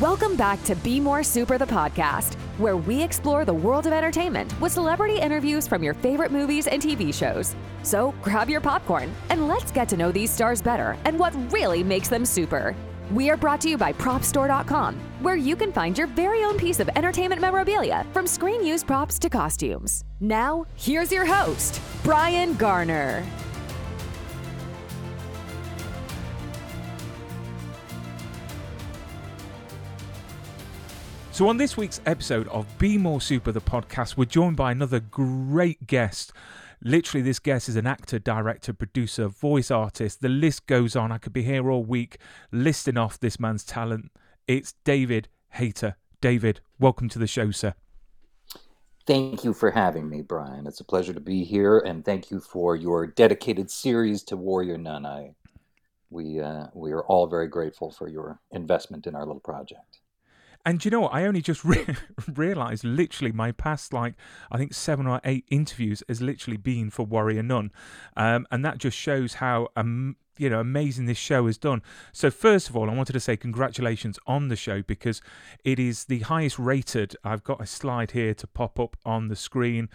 Welcome back to Be More Super, the podcast, where we explore the world of entertainment with celebrity interviews from your favorite movies and TV shows. So grab your popcorn and let's get to know these stars better and what really makes them super. We are brought to you by PropStore.com, where you can find your very own piece of entertainment memorabilia from screen used props to costumes. Now, here's your host, Brian Garner. So, on this week's episode of Be More Super, the podcast, we're joined by another great guest. Literally, this guest is an actor, director, producer, voice artist. The list goes on. I could be here all week listing off this man's talent. It's David Hayter. David, welcome to the show, sir. Thank you for having me, Brian. It's a pleasure to be here, and thank you for your dedicated series to Warrior Nun. I, we, uh, we are all very grateful for your investment in our little project. And you know what? I only just re- realized literally my past, like, I think seven or eight interviews has literally been for Warrior Nun. Um, and that just shows how, um, you know, amazing this show has done. So, first of all, I wanted to say congratulations on the show because it is the highest rated. I've got a slide here to pop up on the screen.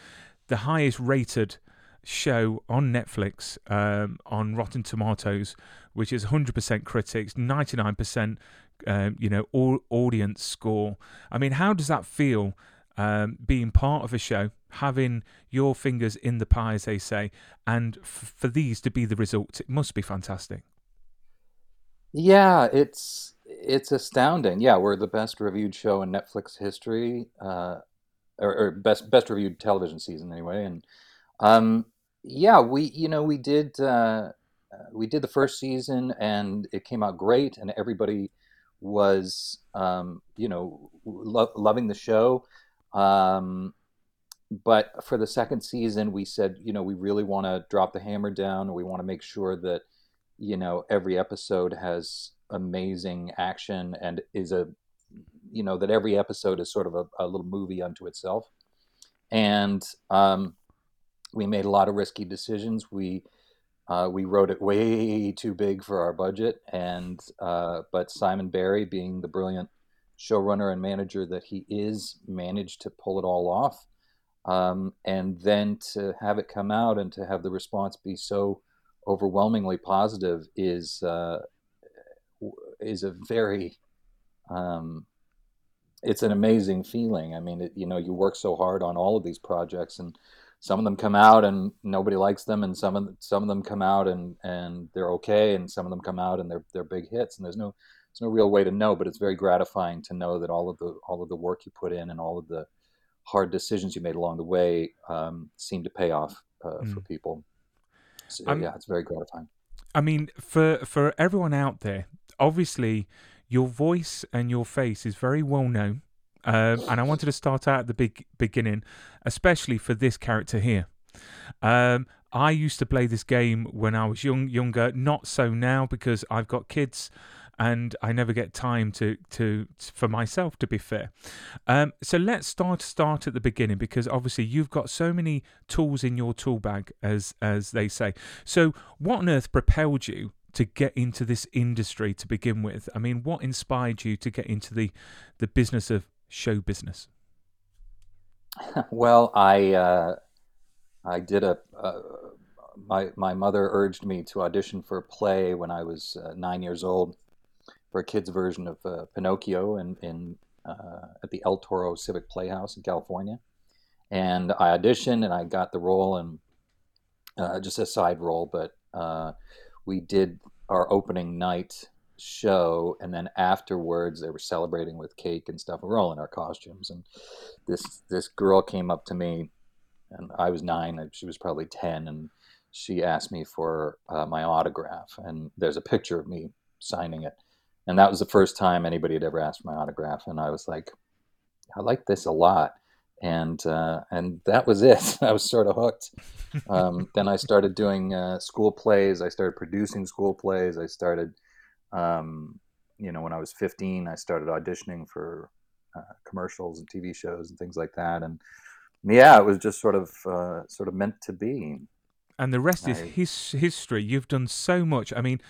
The highest rated show on Netflix um, on Rotten Tomatoes, which is 100% critics, 99% um, you know, all audience score. I mean, how does that feel um, being part of a show, having your fingers in the pie, as they say, and f- for these to be the results? It must be fantastic. Yeah, it's it's astounding. Yeah, we're the best reviewed show in Netflix history, uh, or, or, best best reviewed television season anyway. And um, yeah, we you know we did uh, we did the first season and it came out great, and everybody was um, you know lo- loving the show. Um, but for the second season, we said, you know, we really want to drop the hammer down. We want to make sure that, you know, every episode has amazing action and is a, you know, that every episode is sort of a, a little movie unto itself. And um, we made a lot of risky decisions. We uh, we wrote it way too big for our budget, and uh, but Simon Barry, being the brilliant showrunner and manager that he is, managed to pull it all off. Um, and then to have it come out and to have the response be so overwhelmingly positive is uh, is a very um, it's an amazing feeling. I mean, it, you know, you work so hard on all of these projects, and some of them come out and nobody likes them, and some of some of them come out and and they're okay, and some of them come out and they're they're big hits. And there's no there's no real way to know, but it's very gratifying to know that all of the all of the work you put in and all of the hard decisions you made along the way um, seem to pay off uh, mm. for people. So yeah, it's very gratifying. I mean, for for everyone out there, obviously your voice and your face is very well known. Um, and I wanted to start out at the big beginning, especially for this character here. Um, I used to play this game when I was young, younger. Not so now because I've got kids, and I never get time to to, for myself. To be fair, um, so let's start start at the beginning because obviously you've got so many tools in your tool bag, as as they say. So, what on earth propelled you to get into this industry to begin with? I mean, what inspired you to get into the the business of show business? Well, I uh, I did a uh, my my mother urged me to audition for a play when I was uh, nine years old for a kids version of uh, Pinocchio in in uh, at the El Toro Civic Playhouse in California, and I auditioned and I got the role and uh, just a side role, but we did our opening night show and then afterwards they were celebrating with cake and stuff we we're all in our costumes and this this girl came up to me and i was nine and she was probably 10 and she asked me for uh, my autograph and there's a picture of me signing it and that was the first time anybody had ever asked for my autograph and i was like i like this a lot and uh, and that was it. I was sort of hooked. Um, then I started doing uh, school plays. I started producing school plays. I started, um, you know, when I was 15, I started auditioning for uh, commercials and TV shows and things like that. And yeah, it was just sort of uh, sort of meant to be. and the rest I- is his history. You've done so much. I mean,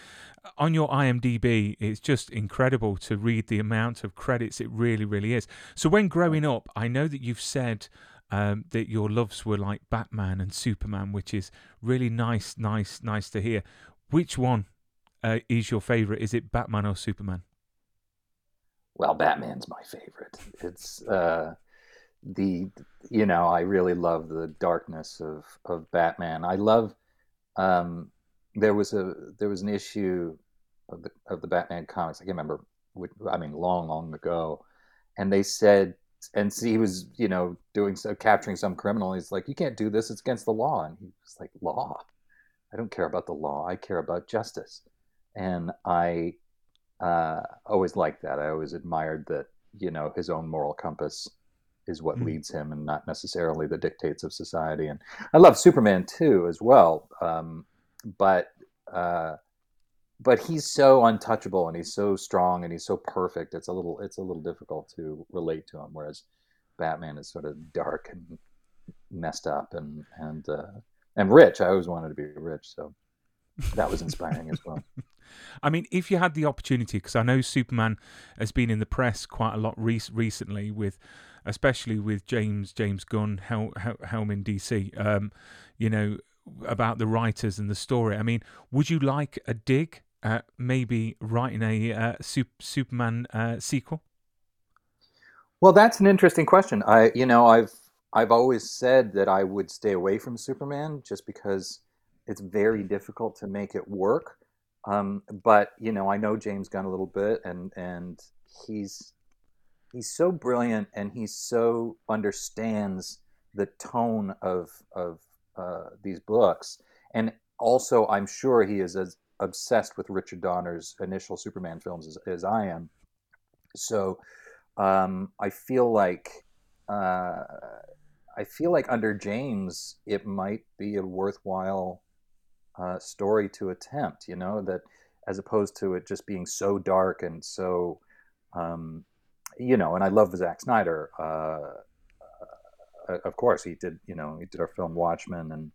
on your IMDb, it's just incredible to read the amount of credits. It really, really is. So, when growing up, I know that you've said um, that your loves were like Batman and Superman, which is really nice, nice, nice to hear. Which one uh, is your favorite? Is it Batman or Superman? Well, Batman's my favorite. It's uh, the you know I really love the darkness of of Batman. I love um, there was a there was an issue of the of the Batman comics. I can't remember. Which, I mean, long long ago, and they said and he was you know doing so capturing some criminal. He's like, you can't do this. It's against the law. And he was like, law. I don't care about the law. I care about justice. And I uh, always liked that. I always admired that you know his own moral compass is what Mm. leads him, and not necessarily the dictates of society. And I love Superman too, as well. Um, but uh, but he's so untouchable, and he's so strong, and he's so perfect. It's a little it's a little difficult to relate to him. Whereas Batman is sort of dark and messed up, and and uh, and rich. I always wanted to be rich, so that was inspiring as well. I mean, if you had the opportunity, because I know Superman has been in the press quite a lot re- recently, with especially with James James Gunn hel- hel- helming DC. Um, you know about the writers and the story. I mean, would you like a dig at maybe writing a uh, Sup- Superman uh, sequel? Well, that's an interesting question. I, you know, I've I've always said that I would stay away from Superman just because it's very difficult to make it work. Um, but you know, I know James Gunn a little bit, and and he's he's so brilliant, and he so understands the tone of of uh, these books, and also I'm sure he is as obsessed with Richard Donner's initial Superman films as, as I am. So um, I feel like uh, I feel like under James, it might be a worthwhile uh, story to attempt. You know that as opposed to it just being so dark and so, um, you know. And I love Zack Snyder. Uh, uh, of course, he did. You know, he did our film Watchmen and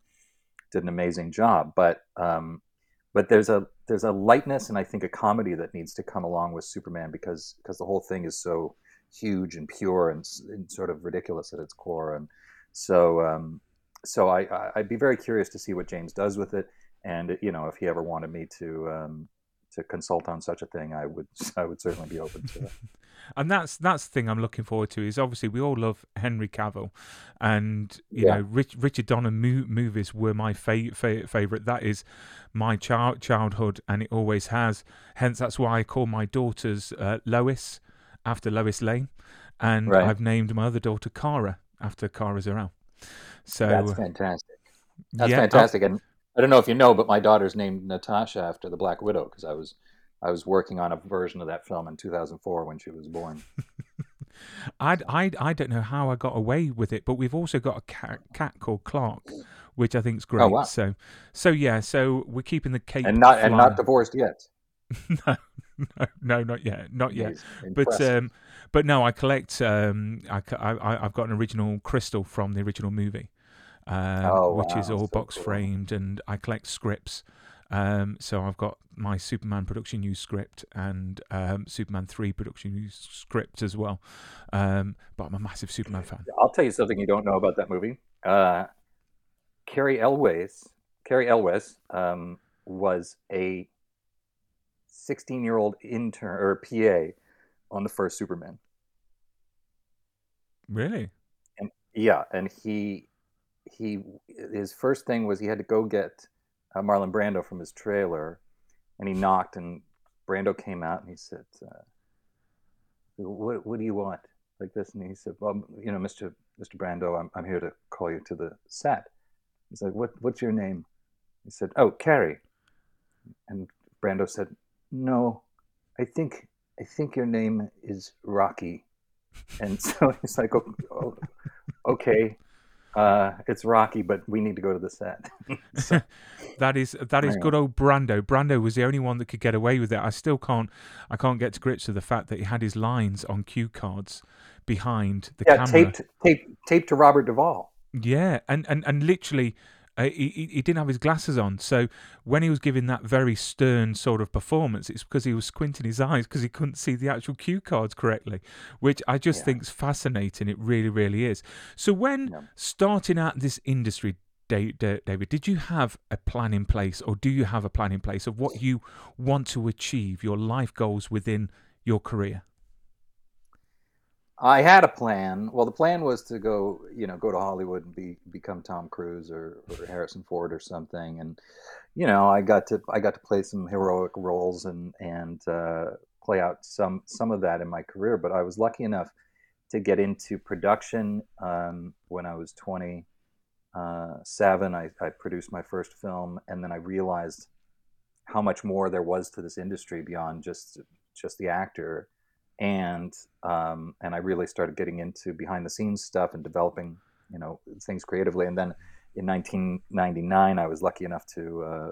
did an amazing job. But um, but there's a there's a lightness and I think a comedy that needs to come along with Superman because because the whole thing is so huge and pure and, and sort of ridiculous at its core and so um, so I, I I'd be very curious to see what James does with it and you know if he ever wanted me to um, to consult on such a thing I would I would certainly be open to it. and that's that's the thing I'm looking forward to. Is obviously we all love Henry Cavill, and you Yeah. know Rich, Richard Donner mo- movies were my fa- fa- favorite. That is my child childhood, and it always has. Hence, that's why I call my daughters uh, Lois after Lois Lane, and Right. I've named my other daughter Cara after Kara Zor-El. So That's fantastic. That's yeah, oh, fantastic. And I don't know if you know, but my daughter's named Natasha after the Black Widow because I was I was working on a version of that film in 2004 when she was born. I, I, I don't know how I got away with it, but we've also got a cat, cat called Clark, which I think is great. Oh, wow. So, so yeah, so we're keeping the cape And not and not divorced yet. no, no, no, not yet, not yet. But um, but no, I collect. Um, I I- I've got an original crystal from the original movie, um, Oh, which is all so box cool. framed, and I collect scripts. Um, so I've got my Superman production news script and um, Superman three production news script as well. Um, but I'm a massive Superman fan. I'll tell you something you don't know about that movie. Uh, Cary Elwes, Cary Elwes, um, was a 16-year-old intern or PA on the first Superman. Really? And yeah, and he he his first thing was he had to go get uh, Marlon Brando from his trailer, and he knocked, and Brando came out and he said, uh, "What what do you want?" Like this, and he said, "Well, you know, Mister Mister Brando, I'm I'm here to call you to the set." He's like, "What what's your name?" He said, "Oh, Cary," and Brando said, "No, I think I think your name is Rocky." And so he's like, "Oh, oh, okay, uh, it's Rocky, but we need to go to the set. So, That is that is good old Brando. Brando was the only one that could get away with it. I still can't I can't get to grips with the fact that he had his lines on cue cards behind the yeah, camera. taped, taped, taped to Robert Duvall. Yeah, and and and literally Uh, he, he didn't have his glasses on, so when he was giving that very stern sort of performance, it's because he was squinting his eyes because he couldn't see the actual cue cards correctly, which I just yeah. think is fascinating. It really, really is. So when yeah. starting out this industry, David, did you have a plan in place, or do you have a plan in place of what you want to achieve, your life goals within your career? I had a plan. Well, the plan was to go, you know, go to Hollywood and be become Tom Cruise or, or Harrison Ford or something. And you know, I got to I got to play some heroic roles and and uh, play out some some of that in my career. But I was lucky enough to get into production um, when I was twenty uh, seven. I, I produced my first film, and then I realized how much more there was to this industry beyond just just the actor and um, and I really started getting into behind the scenes stuff and developing you know things creatively. And then in 1999, I was lucky enough to uh,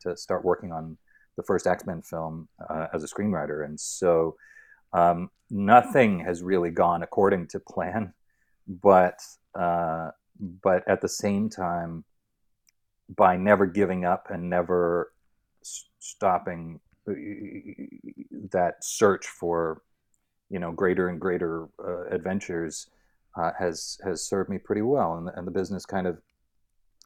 to start working on the first X Men film uh, as a screenwriter, and so um, nothing has really gone according to plan. But uh, but at the same time, by never giving up and never stopping uh, that search for you know greater and greater uh, adventures uh, has has served me pretty well and, and the business kind of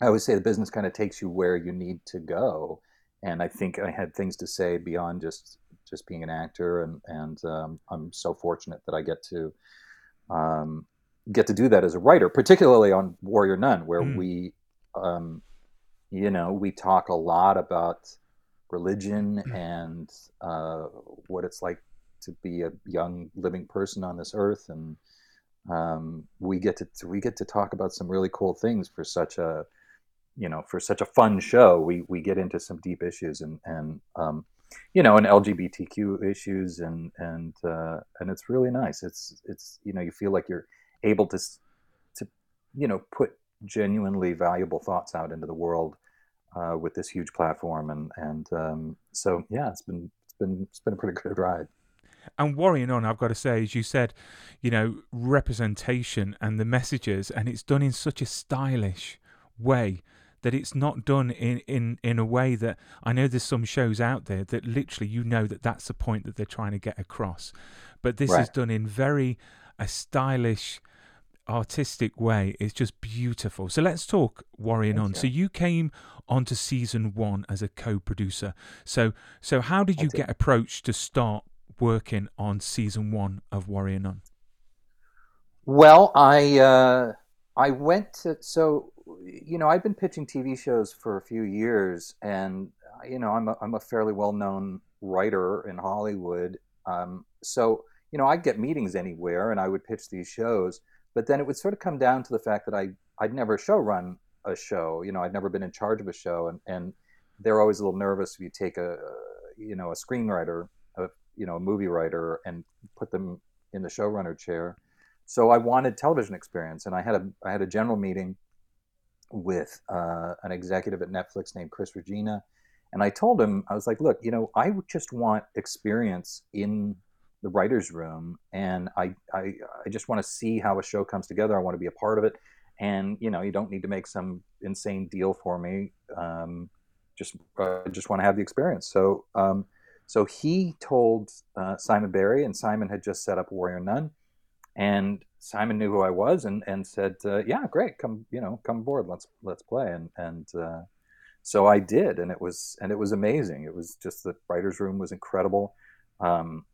i always say the business kind of takes you where you need to go and i think i had things to say beyond just just being an actor and and um, i'm so fortunate that i get to um, get to do that as a writer particularly on warrior nun where mm. we um, you know we talk a lot about religion mm. and uh, what it's like to be a young living person on this earth, and um, we get to we get to talk about some really cool things for such a you know for such a fun show. We we get into some deep issues and and um, you know and LGBTQ issues and and uh, and it's really nice. It's it's you know you feel like you're able to to you know put genuinely valuable thoughts out into the world uh, with this huge platform and and um, so yeah it's been it's been it's been a pretty good ride and Warrior Nun, I've got to say, as you said, you know, representation and the messages, and it's done in such a stylish way that it's not done in, in, in a way that I know there's some shows out there that literally you know that that's the point that they're trying to get across. But this right. is done in very a stylish, artistic way. It's just beautiful. So let's talk Warrior Nun. So you came onto season one as a co-producer. So so how did you get approached to start working on season one of Warrior Nun? Well, I uh, I went to so you know I've been pitching TV shows for a few years, and uh, you know I'm a, I'm a fairly well known writer in Hollywood. Um, so you know I'd get meetings anywhere, and I would pitch these shows. But then it would sort of come down to the fact that I I'd never show run a show. You know I'd never been in charge of a show, and and they're always a little nervous if you take a you know a screenwriter you know a movie writer and put them in the showrunner chair. So I wanted television experience, and I had a I had a general meeting with uh, an executive at Netflix named Chris Regina, and I told him I was like, look, you know, I just want experience in the writers' room, and I I, I just want to see how a show comes together. I want to be a part of it, and you know, you don't need to make some insane deal for me. Um, just uh, just want to have the experience. So um, so he told uh, Simon Barry, and Simon had just set up Warrior Nun, and Simon knew who I was, and and said, uh, "Yeah, great, come you know come aboard, let's let's play." And and uh, so I did, and it was and it was amazing. It was just the writers' room was incredible. Um,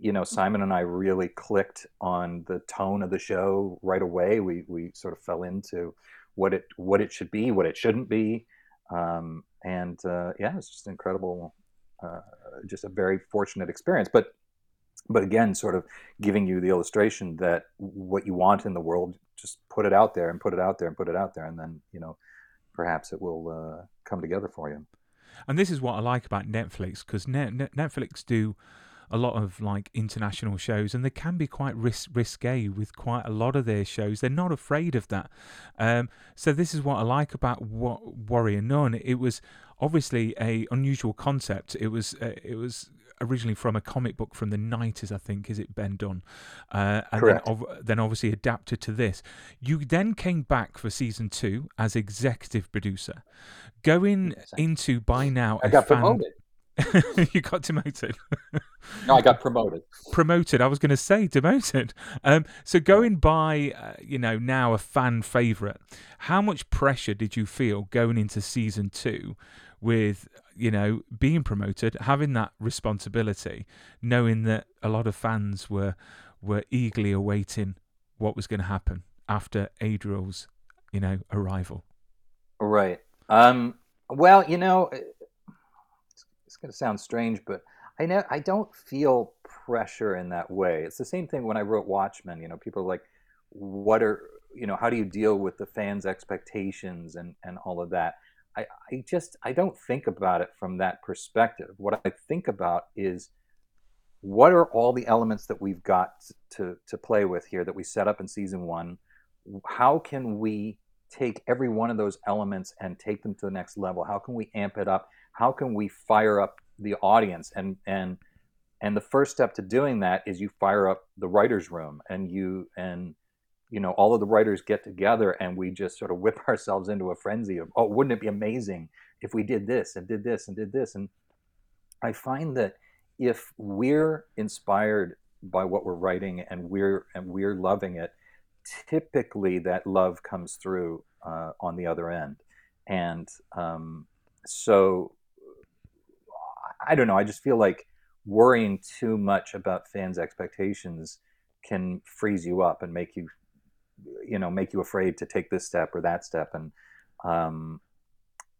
you know, Simon and I really clicked on the tone of the show right away. We we sort of fell into what it what it should be, what it shouldn't be, um, and uh, yeah, it's just incredible uh, just a very fortunate experience. But but again, sort of giving you the illustration that what you want in the world, just put it out there and put it out there and put it out there, and then you know perhaps it will uh, come together for you. And this is what I like about Netflix because Netflix do a lot of like international shows, and they can be quite ris- risque with quite a lot of their shows. They're not afraid of that. Um, so this is what I like about what Warrior Nun. It was obviously a unusual concept. It was uh, it was originally from a comic book from the 90s, I think. Is it Ben Dunn? Uh, and Correct. Then, ov- then obviously adapted to this. You then came back for season two as executive producer, going into by now. I a got fan- promoted. you got demoted. No, I got promoted. promoted. I was going to say demoted. Um, so going by, uh, you know, now a fan favorite. How much pressure did you feel going into season two, with you know being promoted, having that responsibility, knowing that a lot of fans were were eagerly awaiting what was going to happen after Adriel's, you know, arrival. Right. Um, well, you know, it's, it's going to sound strange, but I know I don't feel pressure in that way. It's the same thing when I wrote Watchmen. You know, people are like, "What are you know? How do you deal with the fans' expectations and and all of that?" I, I just I don't think about it from that perspective. What I think about is what are all the elements that we've got to to play with here that we set up in season one? How can we take every one of those elements and take them to the next level? How can we amp it up? How can we fire up the audience? And and and the first step to doing that is you fire up the writers' room and you and you know all of the writers get together and we just sort of whip ourselves into a frenzy of oh wouldn't it be amazing if we did this and did this and did this and I find that if we're inspired by what we're writing and we're and we're loving it typically that love comes through uh, on the other end and um, so i don't know. I just feel like worrying too much about fans expectations can freeze you up and make you you know make you afraid to take this step or that step. And um,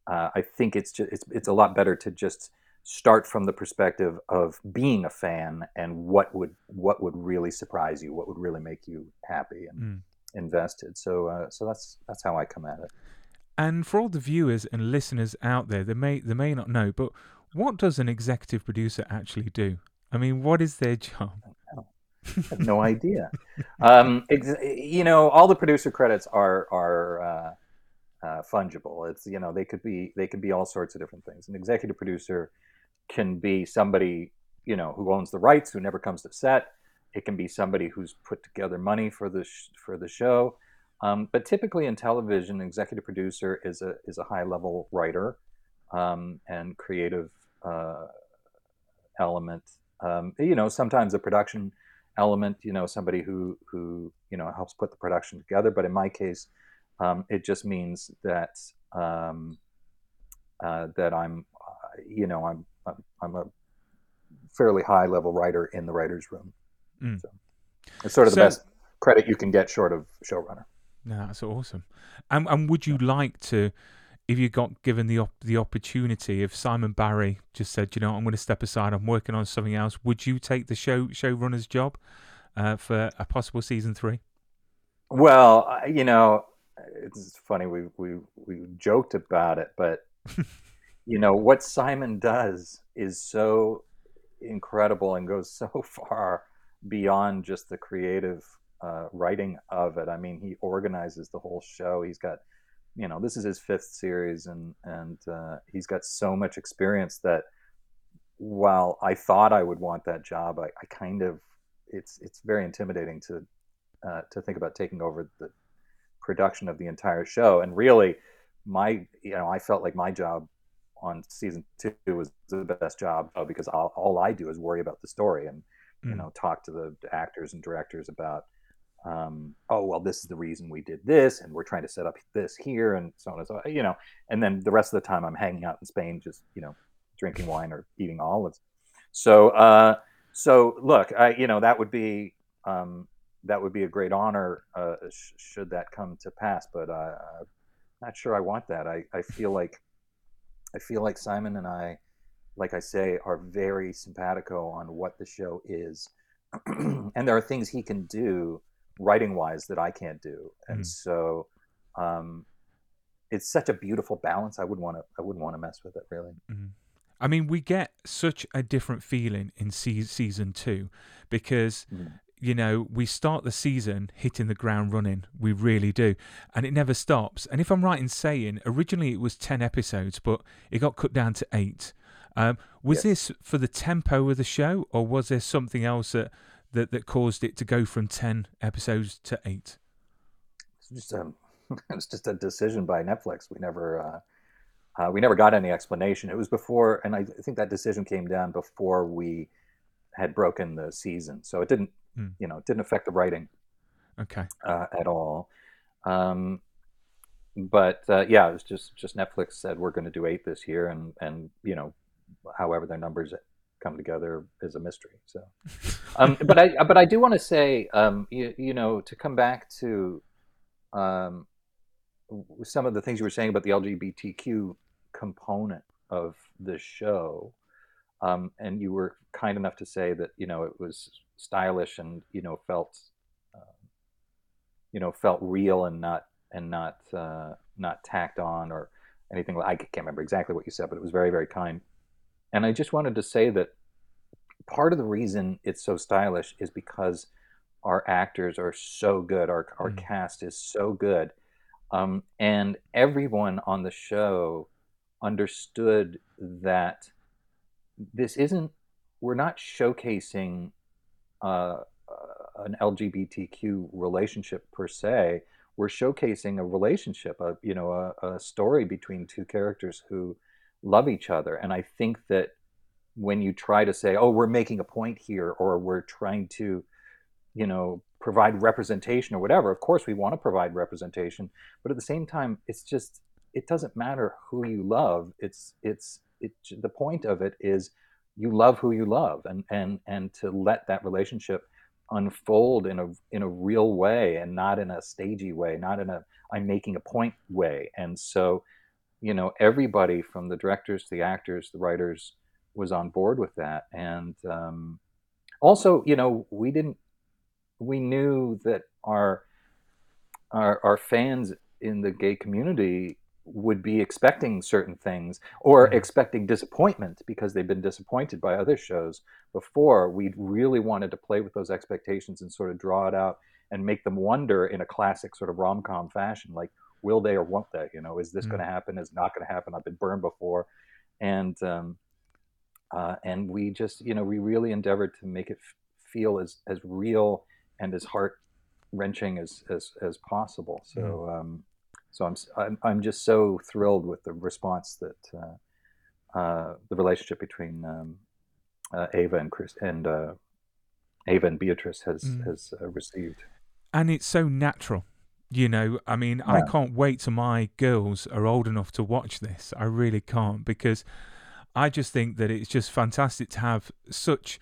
uh, i think it's just it's, it's a lot better to just start from the perspective of being a fan and what would what would really surprise you what would really make you happy and Mm. invested. So uh, so that's that's how i come at it. And for all the viewers and listeners out there, they may they may not know, but what does an executive producer actually do? I mean, what is their job? I have no idea. Um, ex- you know all the producer credits are are uh, uh, fungible. It's you know they could be they could be all sorts of different things. An executive producer can be somebody you know who owns the rights who never comes to set. It can be somebody who's put together money for the sh- for the show. Um, but typically in television an executive producer is a is a high level writer um, and creative uh, element. Um, you know sometimes a production element you know somebody who who you know helps put the production together. But in my case um, it just means that um, uh, that I'm uh, you know I'm, I'm I'm a fairly high level writer in the writers room. Mm. so it's sort of So- the best credit you can get short of showrunner. No, that's awesome. And and would you like to, if you got given the op- the opportunity, if Simon Barry just said, you know, I'm going to step aside, I'm working on something else, would you take the show showrunner's job uh, for a possible season three? Well, you know, it's funny we we we joked about it, but you know what Simon does is so incredible and goes so far beyond just the creative uh, writing of it. I mean, he organizes the whole show. He's got, you know, this is his fifth series, and and uh, he's got so much experience that while I thought I would want that job, I, I kind of it's it's very intimidating to uh, to think about taking over the production of the entire show. And really, my you know I felt like my job on season two was the best job uh, because all, all I do is worry about the story and you Mm. know talk to the actors and directors about um, oh well this is the reason we did this and we're trying to set up this here and so on and so on, you know and then the rest of the time I'm hanging out in Spain just you know drinking wine or eating olives so uh, so look I you know that would be um, that would be a great honor uh, sh- should that come to pass but uh, I'm not sure I want that I, I feel like I feel like Simon and I like I say, are very simpatico on what the show is. and there are things he can do writing wise that I can't do. And Mm. so um, it's such a beautiful balance. I wouldn't want to I wouldn't want to mess with it really. Mm. I mean, we get such a different feeling in se- season two because Mhm. you know we start the season hitting the ground running. We really do, and it never stops. And if I'm right in saying, originally it was ten episodes, but it got cut down to eight. Um, was Yes. this for the tempo of the show, or was there something else that, that that caused it to go from ten episodes to eight? It's just a, it's just a decision by Netflix. We never, uh, uh, we never got any explanation. It was before, and I think that decision came down before we had broken the season, so it didn't, Hmm. you know, it didn't affect the writing Okay. uh, at all. Um, but uh, yeah, it was just just Netflix said we're going to do eight this year, and and you know, however their numbers come together is a mystery. So, um, but I but I do want to say, um, you, you know, to come back to um, some of the things you were saying about the LGBTQ component of the show, um, and you were kind enough to say that you know it was stylish and you know felt um, you know felt real and not and not uh, not tacked on or anything like I can't remember exactly what you said, but it was very very kind. And I just wanted to say that part of the reason it's so stylish is because our actors are so good, our our Mm. cast is so good, um, and everyone on the show understood that this isn't we're not showcasing uh, uh, an LGBTQ relationship per se. We're showcasing a relationship, a you know, a, a story between two characters who love each other. And I think that when you try to say, "Oh, we're making a point here," or we're trying to, you know, provide representation or whatever, of course we want to provide representation, but at the same time, it's just it doesn't matter who you love. It's it's it. The point of it is you love who you love, and and and to let that relationship unfold in a in a real way and not in a stagey way, not in a I'm making a point way. And so, you know, everybody from the directors to the actors, the writers was on board with that. And um, also, you know, we didn't we knew that our our our fans in the gay community would be expecting certain things or Mhm. expecting disappointment because they've been disappointed by other shows before. We really wanted to play with those expectations and sort of draw it out and make them wonder in a classic sort of rom com fashion, like will they or won't they? You know, is this Mm. going to happen? Is not going to happen? I've been burned before, and um, uh, and we just you know we really endeavored to make it f- feel as as real and as heart wrenching as, as as possible. So um, so I'm, I'm I'm just so thrilled with the response that uh, uh, the relationship between um, uh, Ava and Chris and uh, Ava and Beatrice has Mm. has uh, received. and it's so natural. You know, I mean, I can't wait till my girls are old enough to watch this. I really can't because I just think that it's just fantastic to have such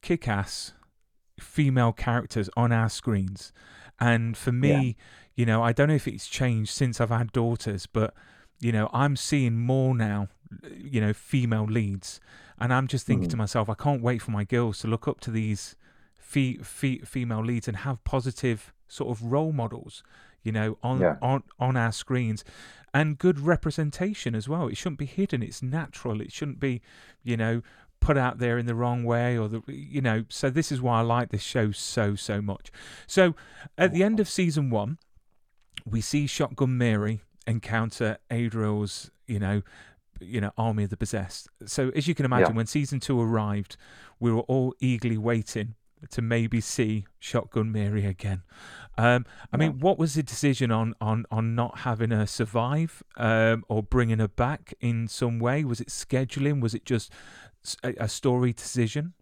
kick ass female characters on our screens. And for me, you know, I don't know if it's changed since I've had daughters, but, you know, I'm seeing more now, you know, female leads. And I'm just thinking to Mhm. myself, I can't wait for my girls to look up to these fe- fe- female leads and have positive sort of role models, you know, on Yeah. on on our screens, and good representation as well. It shouldn't be hidden. It's natural. It shouldn't be, you know, put out there in the wrong way or the you know. So this is why I like this show so so much. So at the end of season one, we see Shotgun Mary encounter Adriel's, you know, you know, army of the possessed. So as you can imagine, Yeah. when season two arrived, we were all eagerly waiting to maybe see Shotgun Mary again. Um, I Yeah. mean, what was the decision on on on not having her survive um, or bringing her back in some way? Was it scheduling? Was it just a story decision?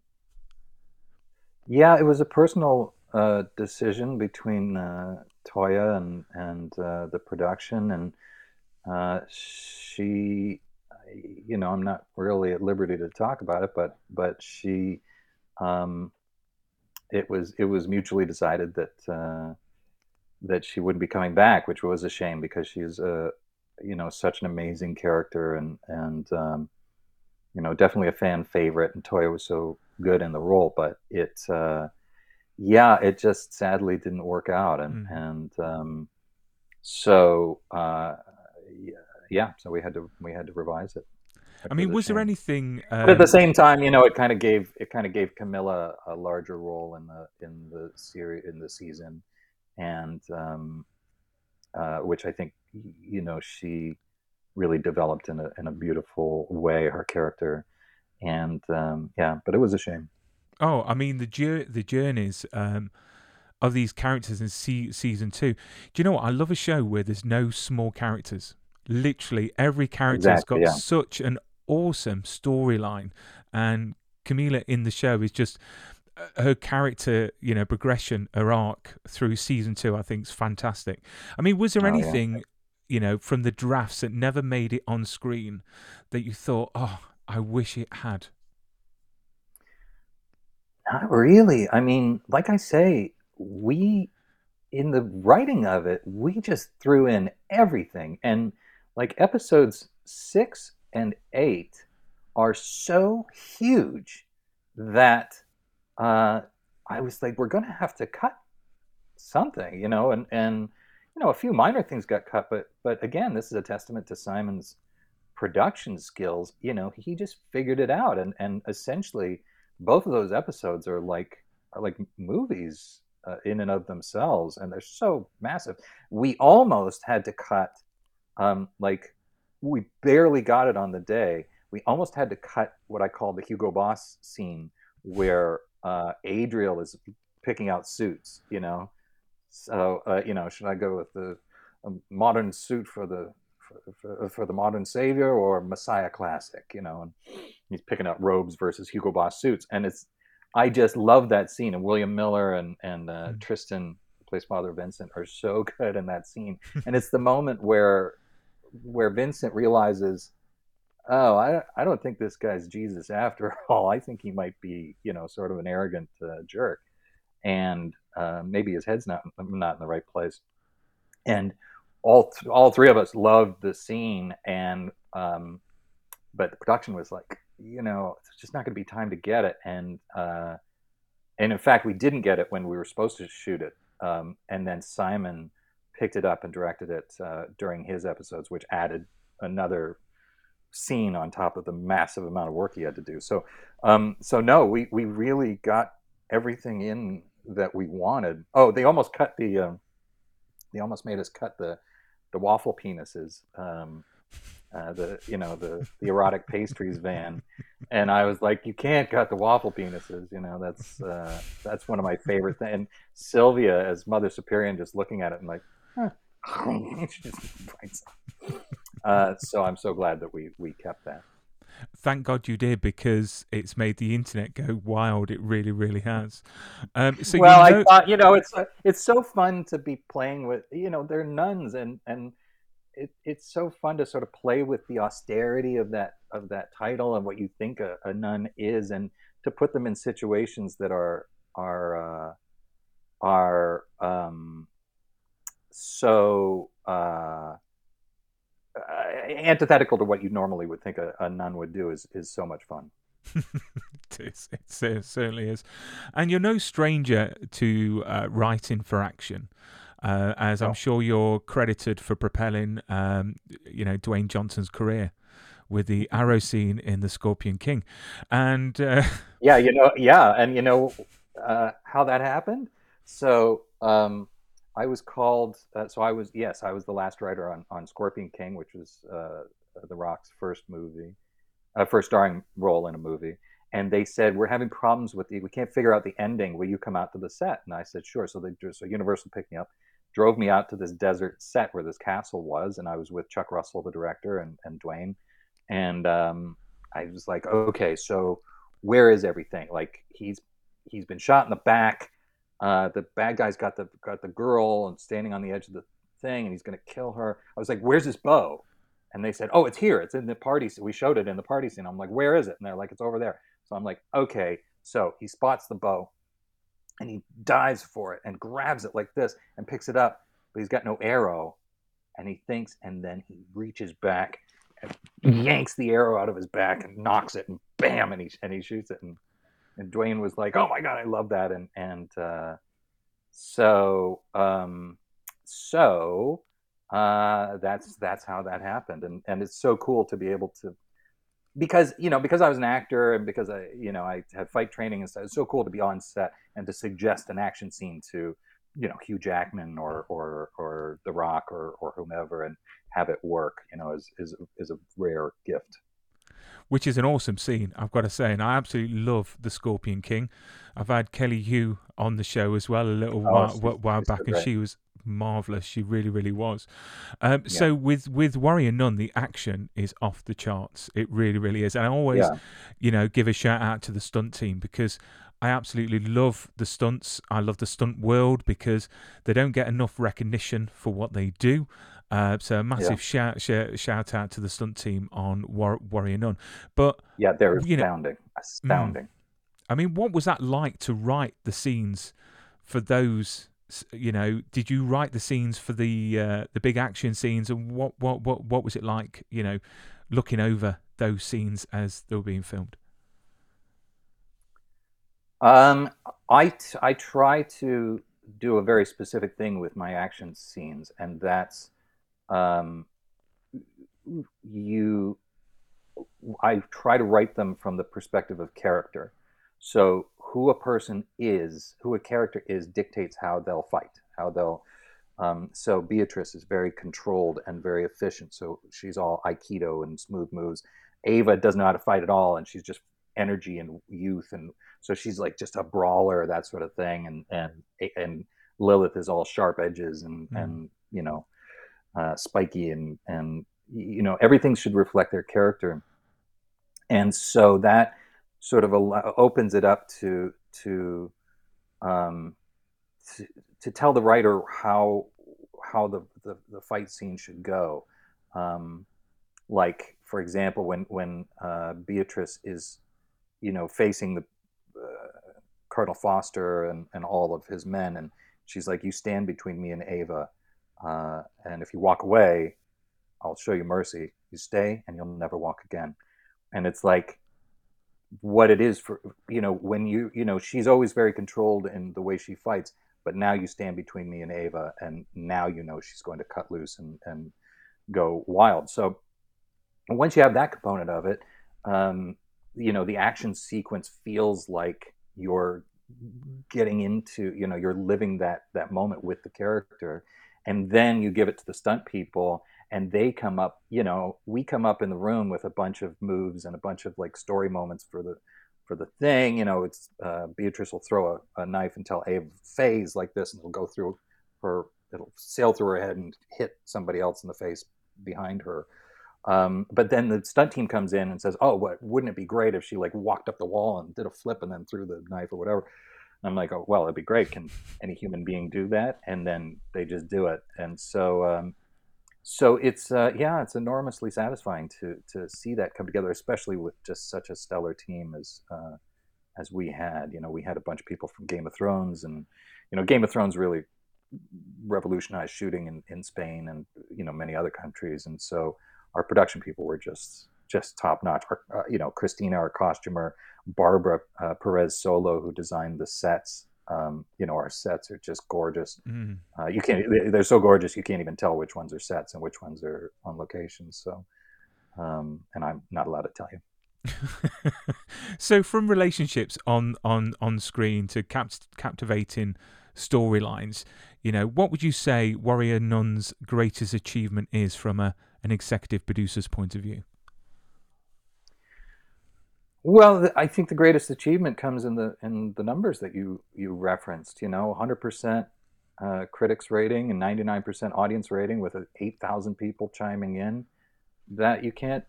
Yeah, it was a personal uh, decision between uh, Toya and and uh, the production, and uh, she, you know, I'm not really at liberty to talk about it, but but she, um, it was it was mutually decided that uh, that she wouldn't be coming back, which was a shame because she's a, you know, such an amazing character and and um, you know, definitely a fan favorite, and Toya was so good in the role, but it, uh, yeah, it just sadly didn't work out, and Mhm. and um, so uh, yeah, yeah, so we had to we had to revise it. I mean, was there anything? But at the um, same time, you know, it kind of gave it kind of gave Camila a larger role in the in the series in the season, and um, uh, which I think you know she really developed in a in a beautiful way her character, and um, yeah, but it was a shame. Oh, I mean the the journeys um, of these characters in se- season two. Do you know what? I love a show where there's no small characters. Literally every character Exactly, has got yeah. such an awesome storyline, and Camila in the show is just uh, her character, you know, progression, her arc through season two. I think is fantastic. I mean, was there Oh, yeah. anything, you know, from the drafts that never made it on screen that you thought, oh, I wish it had? Not really. I mean, like I say, we in the writing of it, we just threw in everything. And like episodes six and eight are so huge that uh, I was like, we're gonna have to cut something, you know, and and you know, a few minor things got cut, but but again, this is a testament to Simon's production skills. You know, he just figured it out, and and essentially, both of those episodes are like are like movies uh, in and of themselves, and they're so massive. We almost had to cut, um, like, we barely got it on the day. We almost had to cut what I call the Hugo Boss scene, where uh, Adriel is picking out suits. You know, so uh, you know, should I go with the um, modern suit for the for, for, for the modern savior or Messiah classic? You know, and he's picking out robes versus Hugo Boss suits, and it's I just love that scene. And William Miller and and uh, Mm. Tristan, plays Father Vincent, are so good in that scene. and it's the moment where where Vincent realizes, oh, I I don't think this guy's Jesus after all. I think he might be you know sort of an arrogant uh, jerk, and uh, maybe his head's not not in the right place. And all th- all three of us loved the scene, and um, but the production was like, you know, it's just not going to be time to get it, and uh, and in fact, we didn't get it when we were supposed to shoot it, um, and then Simon picked it up and directed it uh, during his episodes, which added another scene on top of the massive amount of work he had to do. So, um, so no, we we really got everything in that we wanted. Oh, they almost cut the, um, they almost made us cut the, the waffle penises. Um, uh, the you know the the erotic pastries van, and I was like, you can't cut the waffle penises. You know that's uh, that's one of my favorite things. And Sylvia as Mother Superior just looking at it and like, huh. She just bites it. uh, so I'm so glad that we we kept that. Thank God you did because it's made the internet go wild. It really, really has. Um, so well, you know, I thought you know it's it's so fun to be playing with you know they're nuns and and it, it's so fun to sort of play with the austerity of that of that title and what you think a, a nun is and to put them in situations that are are uh, are um, so uh, uh, antithetical to what you normally would think a, a nun would do is is so much fun. it, certainly is. And you're no stranger to uh, writing for action. Uh, as I'm sure you're credited for propelling, um, you know, Dwayne Johnson's career with the arrow scene in The Scorpion King, and uh, Yeah, you know, yeah, and you know uh, how that happened. So um, I was called. Uh, so I was yes, I was the last writer on on Scorpion King, which was uh, The Rock's first movie, uh, first starring role in a movie. And they said we're having problems with the. We can't figure out the ending. Will you come out to the set? And I said sure. So they so Universal picked me up, drove me out to this desert set where this castle was, and I was with Chuck Russell, the director, and and Dwayne, and um, I was like, okay, so where is everything? Like he's he's been shot in the back. Uh, the bad guy's got the got the girl and standing on the edge of the thing, and he's gonna kill her. I was like, "Where's his bow?" And they said, "Oh, it's here. It's in the party. scene. We showed it in the party scene." I'm like, "Where is it?" And they're like, "It's over there." So I'm like, "Okay." So he spots the bow, and he dives for it and grabs it like this and picks it up, but he's got no arrow, and he thinks, and then he reaches back and yanks the arrow out of his back and nocks it, and bam, and he and he shoots it, and and Dwayne was like, "Oh my god, I love that," and and uh, so um, so uh, that's that's how that happened, and and it's so cool to be able to because you know because I was an actor and because I you know I had fight training and stuff. It's so cool to be on set and to suggest an action scene to you know Hugh Jackman or or or The Rock or or whomever and have it work. You know, is is is a rare gift. Which is an awesome scene, I've got to say, and I absolutely love the Scorpion King. I've had Kelly Hu on the show as well a little oh, while, while back, and she was marvelous. She really, really was. Um, yeah. So with with Warrior Nun, the action is off the charts. It really, really is. And I always, yeah. you know, give a shout out to the stunt team because I absolutely love the stunts. I love the stunt world because they don't get enough recognition for what they do. Uh, so a massive yeah. shout, shout, shout out to the stunt team on War- Warrior Nun. But yeah, they're astounding, know, astounding. Mm, I mean, what was that like to write the scenes for those? You know, did you write the scenes for the uh, the big action scenes, and what what what what was it like? You know, looking over those scenes as they were being filmed. Um, I t- I try to do a very specific thing with my action scenes, and that's um, you. I try to write them from the perspective of character. So who a person is, who a character is, dictates how they'll fight, how they'll. Um, so Beatrice is very controlled and very efficient. So she's all aikido and smooth moves. Ava doesn't know how to fight at all, and she's just energy and youth and so she's like just a brawler that sort of thing and and and lilith is all sharp edges and mm. and you know uh, spiky and and you know everything should reflect their character and so that sort of opens it up to to um to, to tell the writer how how the, the, the fight scene should go um like for example when when uh, beatrice is you know, facing the uh, Cardinal Foster and, and all of his men. And she's like, You stand between me and Ava. Uh, and if you walk away, I'll show you mercy. You stay and you'll never walk again. And it's like what it is for, you know, when you, you know, she's always very controlled in the way she fights. But now you stand between me and Ava, and now you know she's going to cut loose and, and go wild. So once you have that component of it, um, you know the action sequence feels like you're getting into you know you're living that that moment with the character and then you give it to the stunt people and they come up you know we come up in the room with a bunch of moves and a bunch of like story moments for the for the thing you know it's uh, beatrice will throw a, a knife and tell a phase like this and it'll go through her it'll sail through her head and hit somebody else in the face behind her um, but then the stunt team comes in and says, "Oh, what wouldn't it be great if she like walked up the wall and did a flip and then threw the knife or whatever?" I'm like, "Oh, well, it'd be great. Can any human being do that?" And then they just do it. And so, um, so it's uh, yeah, it's enormously satisfying to to see that come together, especially with just such a stellar team as uh, as we had. You know, we had a bunch of people from Game of Thrones, and you know, Game of Thrones really revolutionized shooting in, in Spain and you know many other countries, and so our production people were just just top notch. uh, you know, Christina, our costumer, Barbara uh, Perez Solo, who designed the sets. Um, you know, our sets are just gorgeous. Mm. Uh, you can't; they're so gorgeous you can't even tell which ones are sets and which ones are on location. So, um, and I'm not allowed to tell you. so, from relationships on on on screen to cap- captivating storylines, you know, what would you say Warrior Nun's greatest achievement is from a an executive producer's point of view? Well, I think the greatest achievement comes in the in the numbers that you you referenced. You know, 100% uh, critics rating and 99% audience rating with 8,000 people chiming in. That you can't,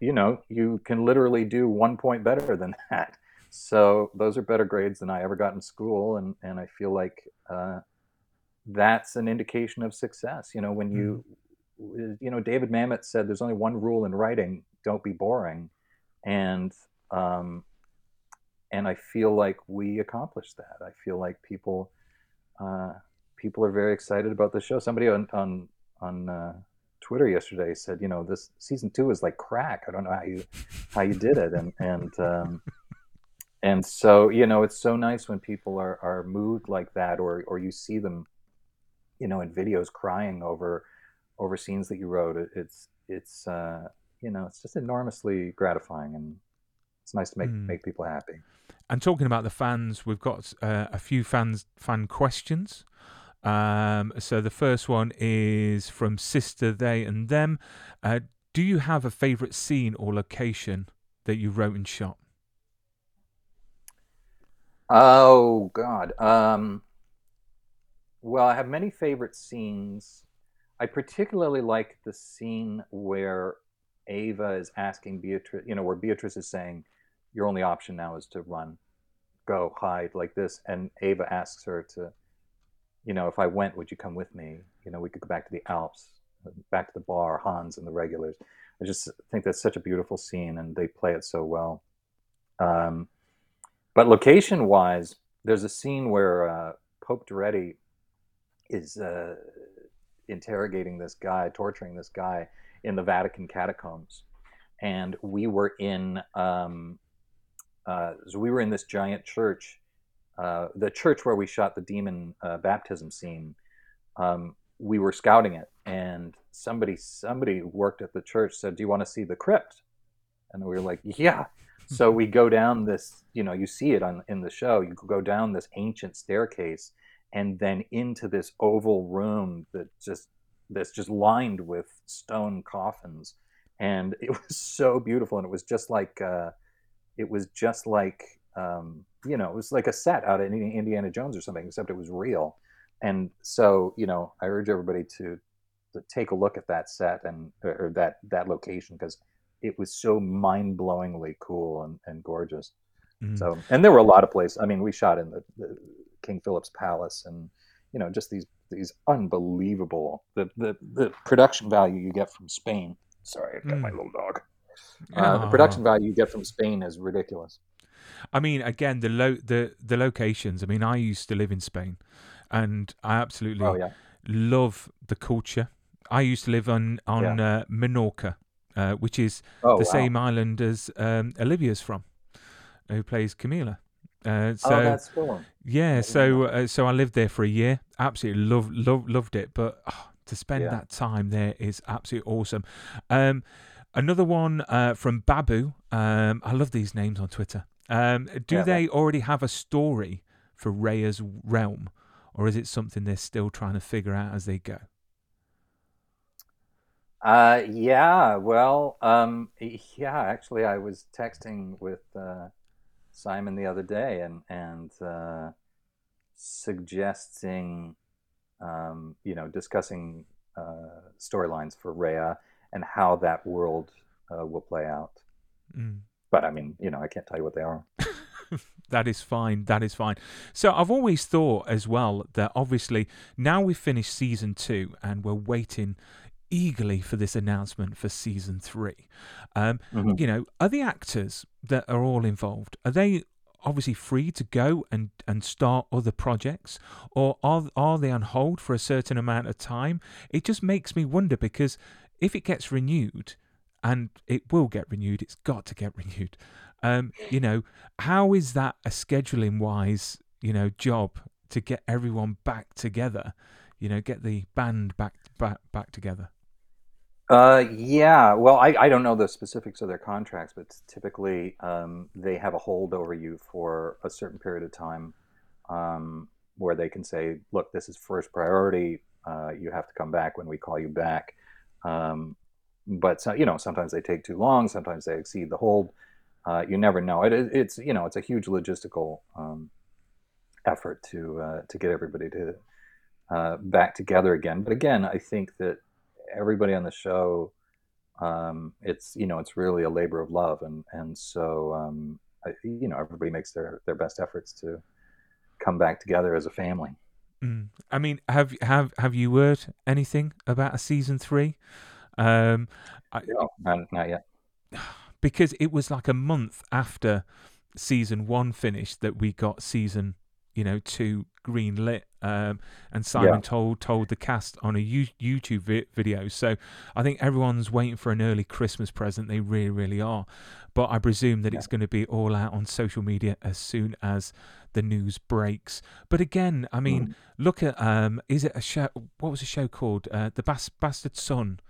you know, you can literally do one point better than that. So those are better grades than I ever got in school, and and I feel like uh, that's an indication of success. You know, when you mm you know, David Mamet said there's only one rule in writing: don't be boring, and um, and I feel like we accomplished that. I feel like people uh, people are very excited about the show. Somebody on on on uh, Twitter yesterday said, you know, this season two is like crack. I don't know how you how you did it, and and um, and so you know, it's so nice when people are are moved like that, or or you see them, you know, in videos crying over over scenes that you wrote. It, it's it's uh, you know it's just enormously gratifying, and it's nice to make mm. make people happy. And talking about the fans, we've got uh, a few fans fan questions. Um, so the first one is from Sister They and Them. Uh, do you have a favorite scene or location that you wrote and shot? Oh God. Um, well, I have many favorite scenes. I particularly like the scene where Ava is asking Beatrice, you know, where Beatrice is saying, "Your only option now is to run, go hide like this," and Ava asks her to, you know, if I went, would you come with me? You know, we could go back to the Alps, back to the bar, Hans and the regulars. I just think that's such a beautiful scene, and they play it so well. Um, but location wise, there's a scene where uh, Pope Duretti is uh, interrogating this guy, torturing this guy in the Vatican catacombs, and we were in um, uh, so we were in this giant church, uh, the church where we shot the demon uh, baptism scene. Um, we were scouting it, and somebody somebody worked at the church said, "Do you want to see the crypt?" And we were like, "Yeah." So we go down this, you know, you see it on in the show. You go down this ancient staircase, and then into this oval room that just that's just lined with stone coffins, and it was so beautiful. And it was just like, uh, it was just like, um, you know, it was like a set out of Indiana Jones or something, except it was real. And so, you know, I urge everybody to to take a look at that set and or that that location because it was so mind-blowingly cool and, and gorgeous mm. so and there were a lot of places i mean we shot in the, the, king philip's palace and you know just these these unbelievable the the, the production value you get from spain sorry i've got mm. my little dog uh, the production value you get from spain is ridiculous I mean, again, the lo- the the locations. I mean, I used to live in Spain, and I absolutely oh, yeah. love the culture. I used to live on on yeah. uh, Menorca, uh, which is oh, the wow. same island as um, Olivia's from, who plays Camila. Uh, so oh, that's cool. Yeah, so uh, so I lived there for a year. Absolutely loved loved loved it. But oh, to spend yeah. that time there is absolutely awesome. Um, another one uh, from Babu. Um, I love these names on Twitter. Um, do yeah, they already have a story for Reya's realm, or is it something they're still trying to figure out as they go? Uh, yeah, well, um, yeah, actually, I was texting with uh, Simon the other day and and uh, suggesting, um, you know, discussing uh, storylines for Reya and how that world uh, will play out. Mm. But I mean, you know, I can't tell you what they are. that is fine. That is fine. So I've always thought as well that obviously now we've finished season two and we're waiting eagerly for this announcement for season three. Um, mm-hmm. You know, are the actors that are all involved are they obviously free to go and, and start other projects, or are are they on hold for a certain amount of time? It just makes me wonder because if it gets renewed, and it will get renewed, it's got to get renewed. Um, you know, how is that a scheduling wise, you know, job to get everyone back together? You know, get the band back back back together. Uh, yeah. Well, I, I don't know the specifics of their contracts, but typically um, they have a hold over you for a certain period of time um, where they can say, look, this is first priority. Uh, you have to come back when we call you back. Um, but, so, you know, sometimes they take too long. Sometimes they exceed the hold. Uh, you never know. It, it's, you know, it's a huge logistical um, effort to, uh, to get everybody to uh, back together again. But again, I think that everybody on the show, um, it's you know it's really a labor of love, and and so um, I, you know everybody makes their their best efforts to come back together as a family. Mm. I mean, have have have you heard anything about a season three? Um, I, no, not, not yet. Because it was like a month after season one finished that we got season you know, to green lit. Um, and Simon yeah. told told the cast on a U- YouTube vi- video. So I think everyone's waiting for an early Christmas present. They really, really are. But I presume that yeah. it's going to be all out on social media as soon as the news breaks. But again, I mean, mm. look at um, is it a show? What was the show called? Uh, the Bas- Bastard Son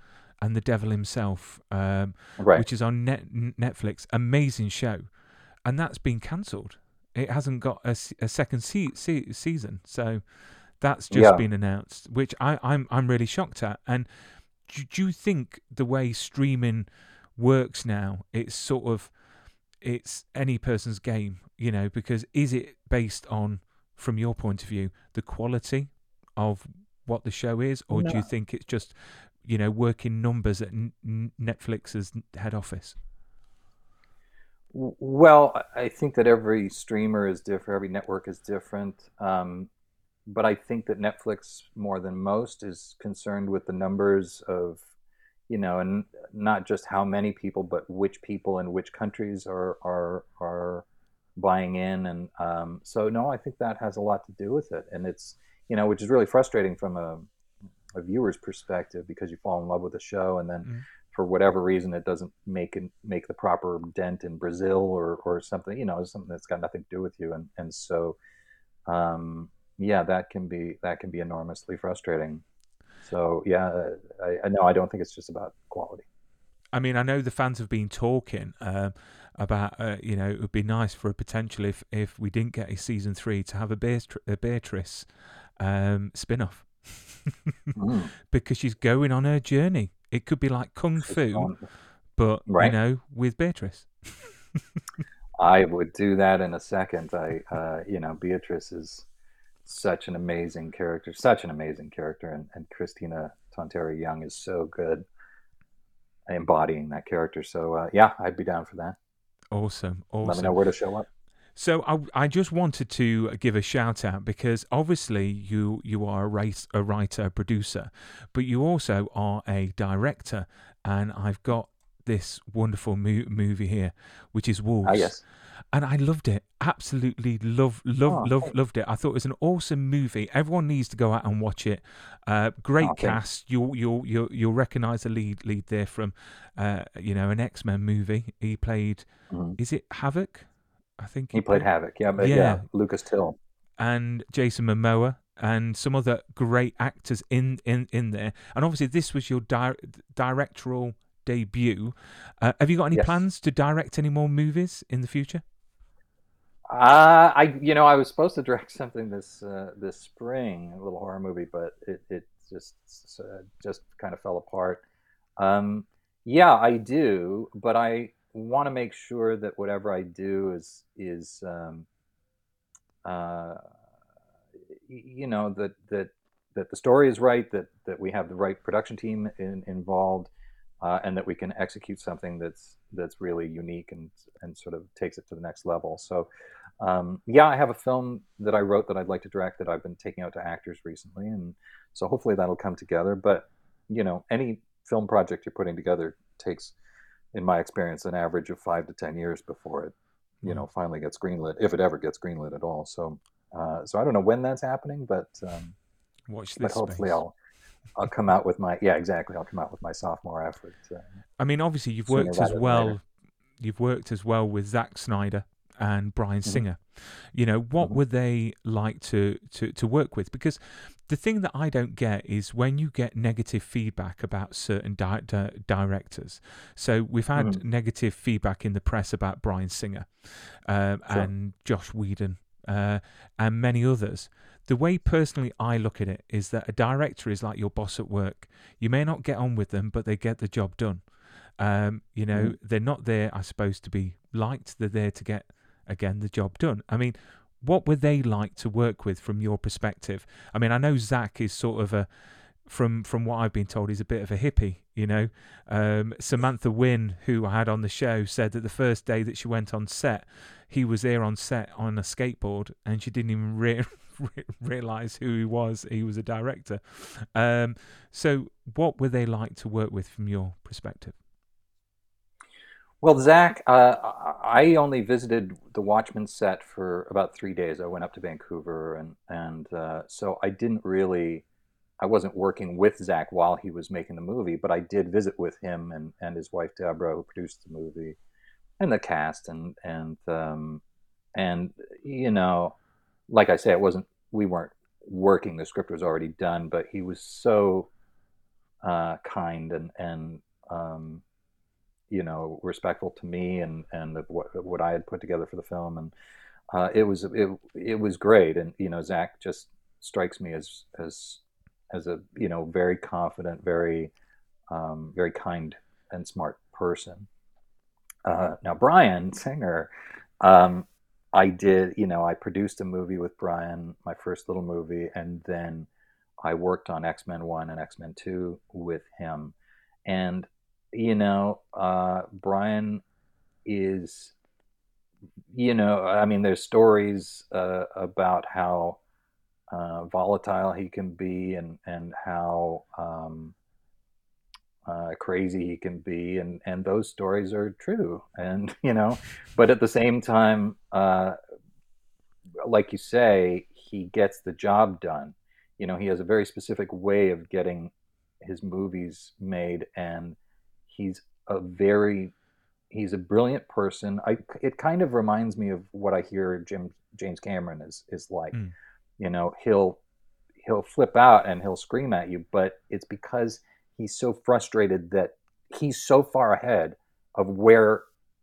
and the Devil himself, um, right. which is on Net- Netflix. Amazing show, and that's been cancelled it hasn't got a, a second se- se- season. So That's just Yeah. been announced, which I, I'm I'm really shocked at. And do, do you think the way streaming works now, it's sort of it's any person's game, you know? Because is it based on, from your point of view, the quality of what the show is, or do you think it's just, you know, working numbers at N- N- Netflix's head office? Well, I think that every streamer is different, every network is different. Um, but I think that Netflix, more than most, is concerned with the numbers of, you know, and not just how many people, but which people in which countries are are are buying in. And um, so, no, I think that has a lot to do with it. And it's, you know, which is really frustrating from a, a viewer's perspective because you fall in love with a show and then Mm. For whatever reason it doesn't make make the proper dent in Brazil or or something you know something that's got nothing to do with you and and so um yeah that can be that can be enormously frustrating so yeah I, I no I don't think it's just about quality I mean, I know the fans have been talking um, about, uh, you know, it would be nice for a potential if if we didn't get a season three to have a, Beatri- a Beatrice um, spin off. Mm. because she's going on her journey. It could be like kung fu, but Right. you know, with Beatrice. I would do that in a second I uh you know Beatrice is such an amazing character such an amazing character and, and Christina Tonteri Young is so good embodying that character so uh, yeah I'd be down for that Awesome, awesome. let me know where to show up So I, I just wanted to give a shout out because obviously you you are a, race, a writer, a producer, but you also are a director, and I've got this wonderful mo- movie here, which is Wolves. ah yes and I loved it. Absolutely love, love, Oh, love, loved it. I thought it was an awesome movie. Everyone needs to go out and watch it. Uh, great Oh, cast. You'll you'll you'll you'll recognise the lead lead there from, uh, you know, an X Men movie. He played. Mhm. Is it Havoc? I think He played Havoc, yeah, but yeah, Yeah. Lucas Till. and Jason Momoa and some other great actors in in in there. And obviously, this was your di- directorial debut. Uh, have you got any Yes. plans to direct any more movies in the future? Uh, I, you know, I was supposed to direct something this uh, this spring, a little horror movie, but it it just uh, just kind of fell apart. Um, yeah, I do, but I want to make sure that whatever I do is is um, uh, you know that that that the story is right, that that we have the right production team in, involved, uh, and that we can execute something that's that's really unique and and sort of takes it to the next level. So, um, yeah, I have a film that I wrote that I'd like to direct that I've been taking out to actors recently, and so hopefully that'll come together. But you know, any film project you're putting together takes, in my experience, an average of five to ten years before it, you know, finally gets greenlit, if it ever gets greenlit at all. So, uh, so I don't know when that's happening, but um, Watch but hopefully space. I'll I'll come out with my yeah exactly I'll come out with my sophomore effort. Uh, I mean, obviously, you've worked as well. later. You've worked as well with Zack Snyder and Bryan Mhm. Singer. You know, what Mhm. would they like to, to, to work with? Because the thing that I don't get is when you get negative feedback about certain di- di- directors. So we've had Mhm. negative feedback in the press about Bryan Singer um, Sure. and Joss Whedon uh, and many others. The way personally I look at it is that a director is like your boss at work. You may not get on with them, but they get the job done. Um, you know, Mhm. they're not there, I suppose, to be liked. They're there to get, again, the job done. I mean, what would they like to work with from your perspective? I mean, I know Zack is sort of a, from from what I've been told, he's a bit of a hippie. You know, um, Samantha Win, who I had on the show, said that the first day that she went on set, he was there on set on a skateboard, and she didn't even re- re- realize who he was. He was a director. Um, so, what were they like to work with from your perspective? Well, Zack, uh, I only visited the Watchmen set for about three days. I went up to Vancouver, and and uh, so I didn't really, I wasn't working with Zack while he was making the movie, but I did visit with him and, and his wife Deborah, who produced the movie, and the cast, and and um, and you know, like I say, it wasn't we weren't working. The script was already done, but he was so uh, kind and and um, you know respectful to me and and what what I had put together for the film and uh, it was it it was great and you know Zack just strikes me as as as a you know very confident, very um, very kind and smart person. Uh, now Bryan Singer, um, I did you know I produced a movie with Bryan, my first little movie, and then I worked on X Men One and X Men Two with him, and you know uh, Bryan is you know I mean there's stories uh, about how uh, volatile he can be and and how um, uh, crazy he can be and and those stories are true. And you know but at the same time uh, like you say he gets the job done. You know he has a very specific way of getting his movies made and he's a very he's a brilliant person. I it kind of reminds me of what i hear jim james cameron is is like. Mm you know he'll he'll flip out and he'll scream at you but it's because he's so frustrated that he's so far ahead of where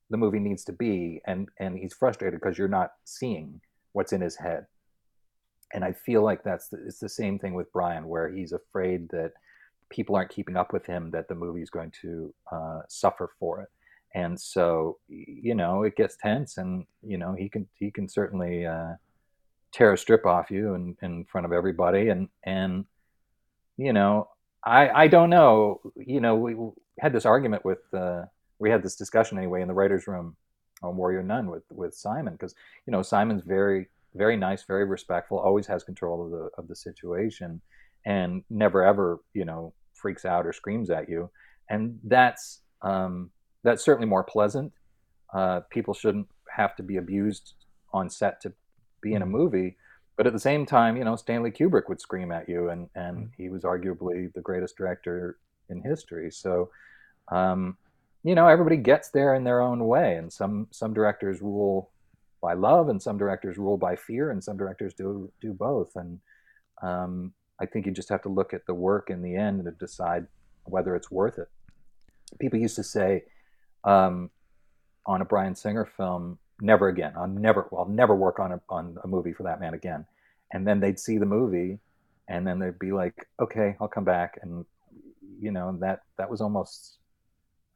the movie needs to be and and he's frustrated because you're not seeing what's in his head. And i feel like that's the, it's the same thing with Bryan where he's afraid that people aren't keeping up with him that the movie is going to uh, suffer for it. And so you know it gets tense and you know he can he can certainly uh, tear a strip off you in, in front of everybody. And and you know i i don't know you know we had this argument with uh, we had this discussion anyway in the writers room on warrior nun with with simon because you know simon's very very nice very respectful always has control of the of the situation and never ever you know freaks out or screams at you and that's um that's certainly more pleasant uh people shouldn't have to be abused on set to be in a mm-hmm. movie. But at the same time, you know, Stanley Kubrick would scream at you, and and mm-hmm. he was arguably the greatest director in history. So, um, you know, everybody gets there in their own way, and some some directors rule by love, and some directors rule by fear, and some directors do do both. And um, I think you just have to look at the work in the end and decide whether it's worth it. People used to say um, on a Bryan Singer film, never again. I'll never, well, I'll never work on a, on a movie for that man again. And then they'd see the movie and then they'd be like, okay, I'll come back. And, you know, that, that was almost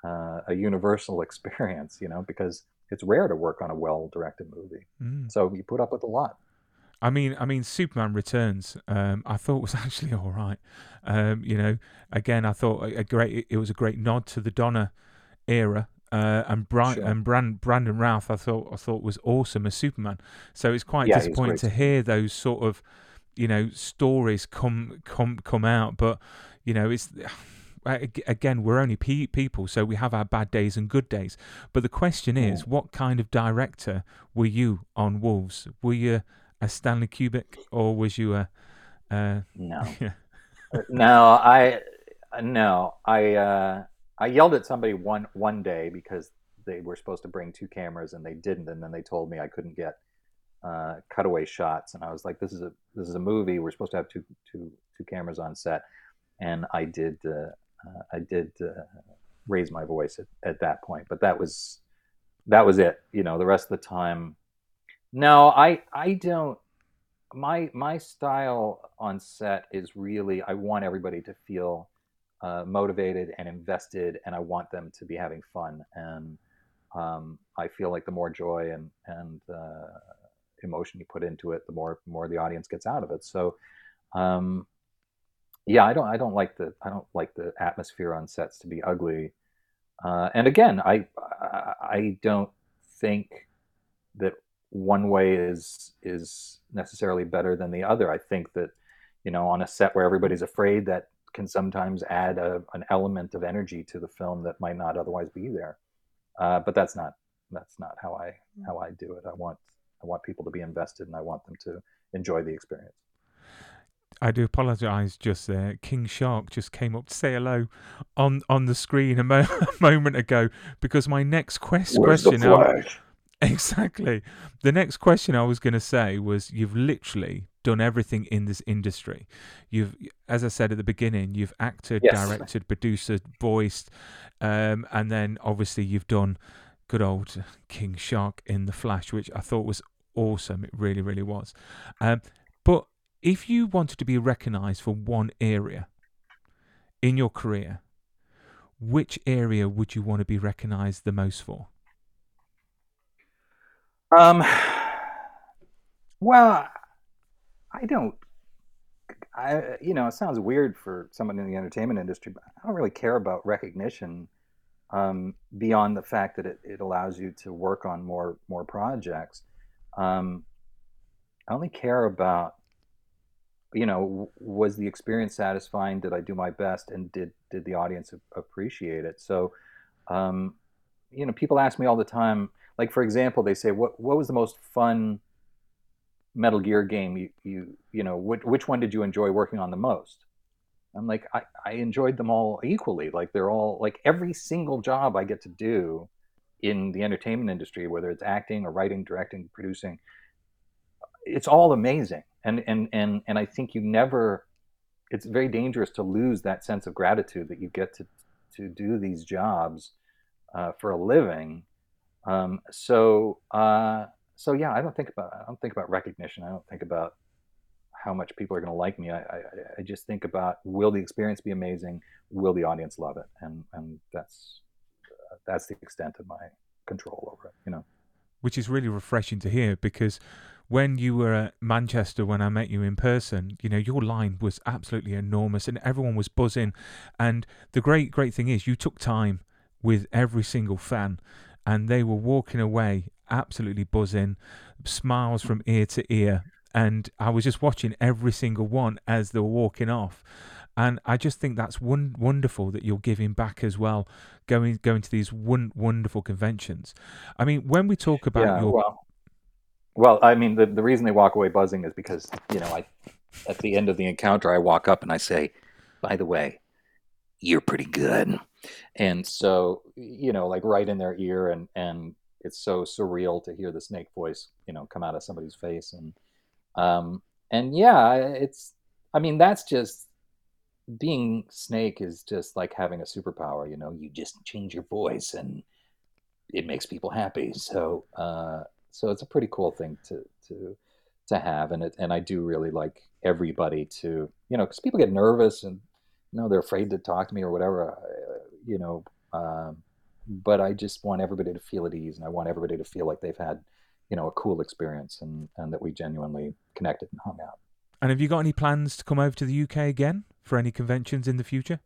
uh, a universal experience, you know, because it's rare to work on a well-directed movie. Mm. So you put up with a lot. I mean, I mean, Superman Returns. Um, I thought was actually all right. Um, you know, again, I thought a, a great. It was a great nod to the Donner era uh, and Bryan sure. and Brand, Brandon Routh, I thought I thought was awesome as Superman. So it's quite yeah, disappointing to hear those sort of, you know, stories come come come out. But you know, it's again we're only pe- people, so we have our bad days and good days. But the question is, mm. what kind of director were you on Wolves? Were you a Stanley Kubrick or was you a? Uh, no, no, I no, I. Uh, I yelled at somebody one one day because they were supposed to bring two cameras and they didn't, and then they told me I couldn't get uh, cutaway shots, and I was like, "This is a this is a movie. We're supposed to have two two two cameras on set," and I did uh, uh, I did uh, raise my voice at, at that point, but that was that was it. You know, the rest of the time, no, I I don't. My my style on set is really I want everybody to feel uh, motivated and invested, and I want them to be having fun. And um, I feel like the more joy and and uh, emotion you put into it, the more more the audience gets out of it. So, um, yeah, I don't I don't like the I don't like the atmosphere on sets to be ugly. Uh, and again, I, I I don't think that one way is is necessarily better than the other. I think that you know on a set where everybody's afraid that can sometimes add a, an element of energy to the film that might not otherwise be there. Uh, but that's not that's not how I mm. how I do it. I want I want people to be invested and I want them to enjoy the experience. I do apologise. Just there, King Shark just came up to say hello on on the screen a, mo- a moment ago because my next quest- question. Exactly. The next question I was going to say was: You've literally done everything in this industry. You've, as I said at the beginning, you've acted, yes. directed, produced, voiced, um, and then obviously you've done good old King Shark in the Flash, which I thought was awesome. It really, really was. Um, but if you wanted to be recognized for one area in your career, which area would you want to be recognized the most for? Um, well, I don't. I you know it sounds weird for someone in the entertainment industry, but I don't really care about recognition um, beyond the fact that it, it allows you to work on more more projects. Um, I only care about you know was the experience satisfying did i do my best and did did the audience appreciate it so um, you know people ask me all the time like for example they say what what was the most fun metal gear game you you you know which, which one did you enjoy working on the most? I'm like I, I enjoyed them all equally. Like they're all like every single job i get to do in the entertainment industry whether it's acting or writing directing producing it's all amazing. And and and and I think you never it's very dangerous to lose that sense of gratitude that you get to to do these jobs uh, for a living. Um, so uh, so yeah, I don't think about I don't think about recognition. I don't think about how much people are going to like me. I, I, I just think about will the experience be amazing? Will the audience love it? And and that's uh, that's the extent of my control over it. You know, which is really refreshing to hear because when you were at Manchester when I met you in person, you know, your line was absolutely enormous and everyone was buzzing. And the great, great thing is you took time with every single fan and they were walking away absolutely buzzing, smiles from ear to ear. And I was just watching every single one as they were walking off. And I just think that's one, wonderful that you're giving back as well, going going to these one, wonderful conventions. I mean, when we talk about yeah, your well, well, I mean, the, the reason they walk away buzzing is because, you know, I at the end of the encounter, I walk up and I say, by the way, you're pretty good. And so, you know, like right in their ear and, and it's so surreal to hear the snake voice, you know, come out of somebody's face. And, um, and yeah, it's, I mean, that's just being snake is just like having a superpower, you know, you just change your voice and it makes people happy. So, uh, so it's a pretty cool thing to to to have, and it and I do really like everybody to you know because people get nervous and you know they're afraid to talk to me or whatever, you know. Um, but I just want everybody to feel at ease, and I want everybody to feel like they've had you know a cool experience and and that we genuinely connected and hung out. And have you got any plans to come over to the UK again for any conventions in the future?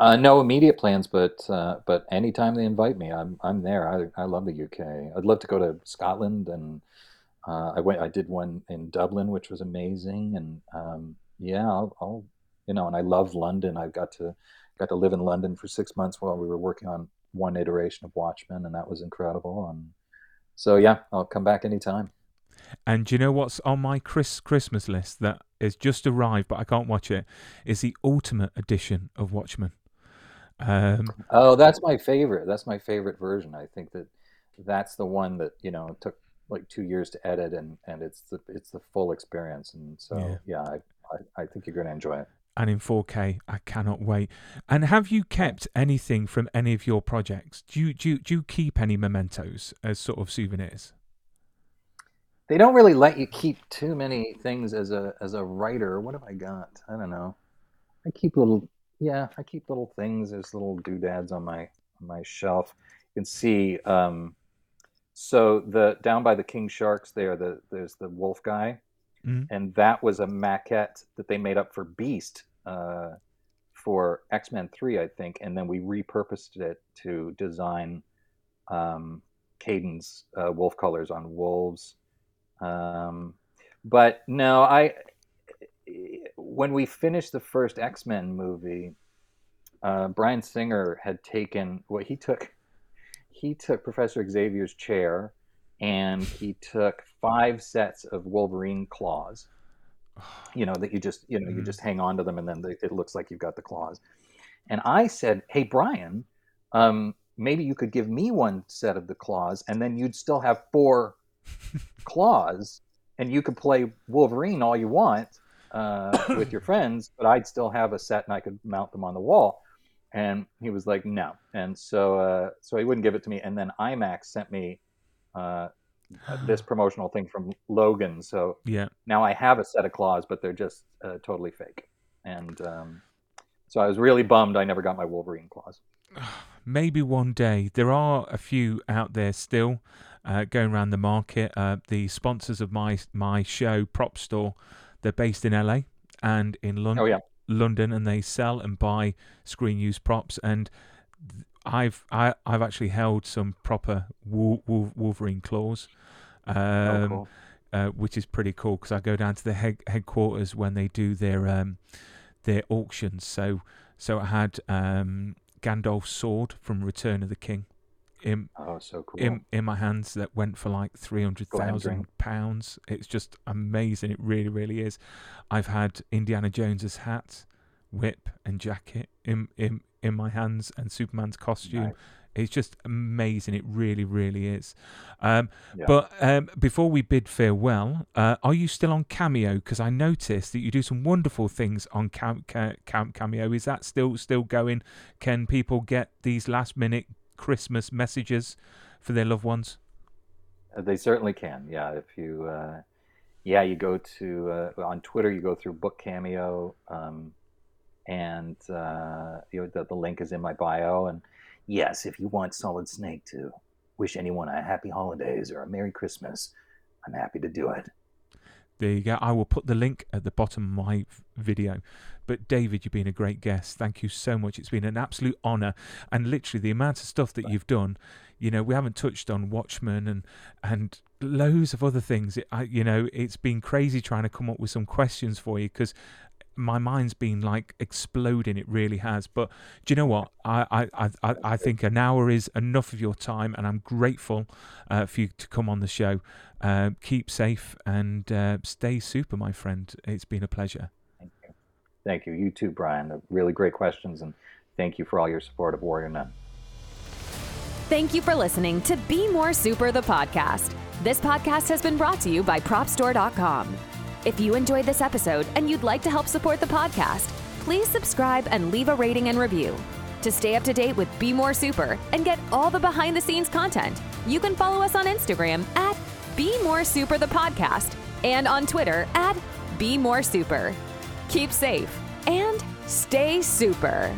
Uh, no immediate plans, but uh, but anytime they invite me, I'm I'm there. I I love the UK. I'd love to go to Scotland, and uh, I went. I did one in Dublin, which was amazing, and um, yeah, I'll, I'll you know, and I love London. I got to got to live in London for six months while we were working on one iteration of Watchmen, and that was incredible. And so yeah, I'll come back anytime. And do you know what's on my Chris Christmas list that is just arrived, but I can't watch it? Is the Ultimate Edition of Watchmen. Um, oh, that's my favorite. That's my favorite version. I think that that's the one that you know took like two years to edit, and and it's the it's the full experience. And so yeah, yeah I, I, I think you're going to enjoy it. And in 4K, I cannot wait. And have you kept anything from any of your projects? Do you do you, do you keep any mementos as sort of souvenirs? They don't really let you keep too many things as a as a writer. What have I got? I don't know. I keep little yeah, I keep little things. as little doodads on my on my shelf. You can see. Um, so the down by the king sharks there, the there's the wolf guy, mm-hmm. and that was a maquette that they made up for Beast uh, for X Men Three, I think, and then we repurposed it to design um, Caden's uh, wolf colors on wolves. Um, but no, I when we finished the first X Men movie, uh, Bryan Singer had taken what well, he took. He took Professor Xavier's chair, and he took five sets of Wolverine claws. You know that you just you know mm. you just hang on to them, and then they, it looks like you've got the claws. And I said, "Hey, Bryan, um, maybe you could give me one set of the claws, and then you'd still have four claws, and you could play Wolverine all you want." uh, with your friends, but I'd still have a set and I could mount them on the wall. And he was like, no. And so, uh, so he wouldn't give it to me. And then IMAX sent me uh, this promotional thing from Logan. So Yeah. now I have a set of claws, but they're just uh, totally fake. And um, so I was really bummed I never got my Wolverine claws. Maybe one day. There are a few out there still uh, going around the market. Uh, the sponsors of my my show, Prop Store, they're based in LA and in London. Oh yeah, London, and they sell and buy screen use props. And I've I, I've actually held some proper Wol- Wol- Wolverine claws. Um, oh, cool. uh, which is pretty cool because I go down to the head- headquarters when they do their um, their auctions. So so I had um, Gandalf's sword from Return of the King in Oh, so cool. in in my hands that went for like three hundred Go ahead and thousand pounds. It's just amazing. It really really is. I've had Indiana Jones's hat, whip, and jacket in in in my hands, and Superman's costume. Nice. It's just amazing. It really, really is. Um, Yeah. But um, before we bid farewell, uh, are you still on Cameo? Because I noticed that you do some wonderful things on Cam- Cam- Cameo. Is that still still going? Can people get these last minute Christmas messages for their loved ones? Uh, They certainly can. Yeah, if you, uh, yeah, you go to uh, on Twitter, you go through Book Cameo, um, and uh, you know, the, the link is in my bio. And yes, if you want Solid Snake to wish anyone a happy holidays or a Merry Christmas, I'm happy to do it. There you go. I will put the link at the bottom of my video. But David, you've been a great guest. Thank you so much. It's been an absolute honor. And literally, the amount of stuff that you've done, you know, we haven't touched on Watchmen and and loads of other things. It, I, you know, it's been crazy trying to come up with some questions for you because my mind's been like exploding. It really has. But do you know what? I I, I, I- I think an hour is enough of your time, and I'm grateful uh, for you to come on the show. Uh, keep safe and uh, stay super, my friend. It's been a pleasure. Thank you. Thank you. You too, Brian. They're really great questions, and thank you for all your support of Warrior Nun. Thank you for listening to Be More Super, the podcast. This podcast has been brought to you by PropStore.com. If you enjoyed this episode and you'd like to help support the podcast, please subscribe and leave a rating and review. To stay up to date with Be More Super and get all the behind the scenes content, you can follow us on Instagram at Be More Super, the podcast, and on Twitter at Be More Super. Keep safe and stay super.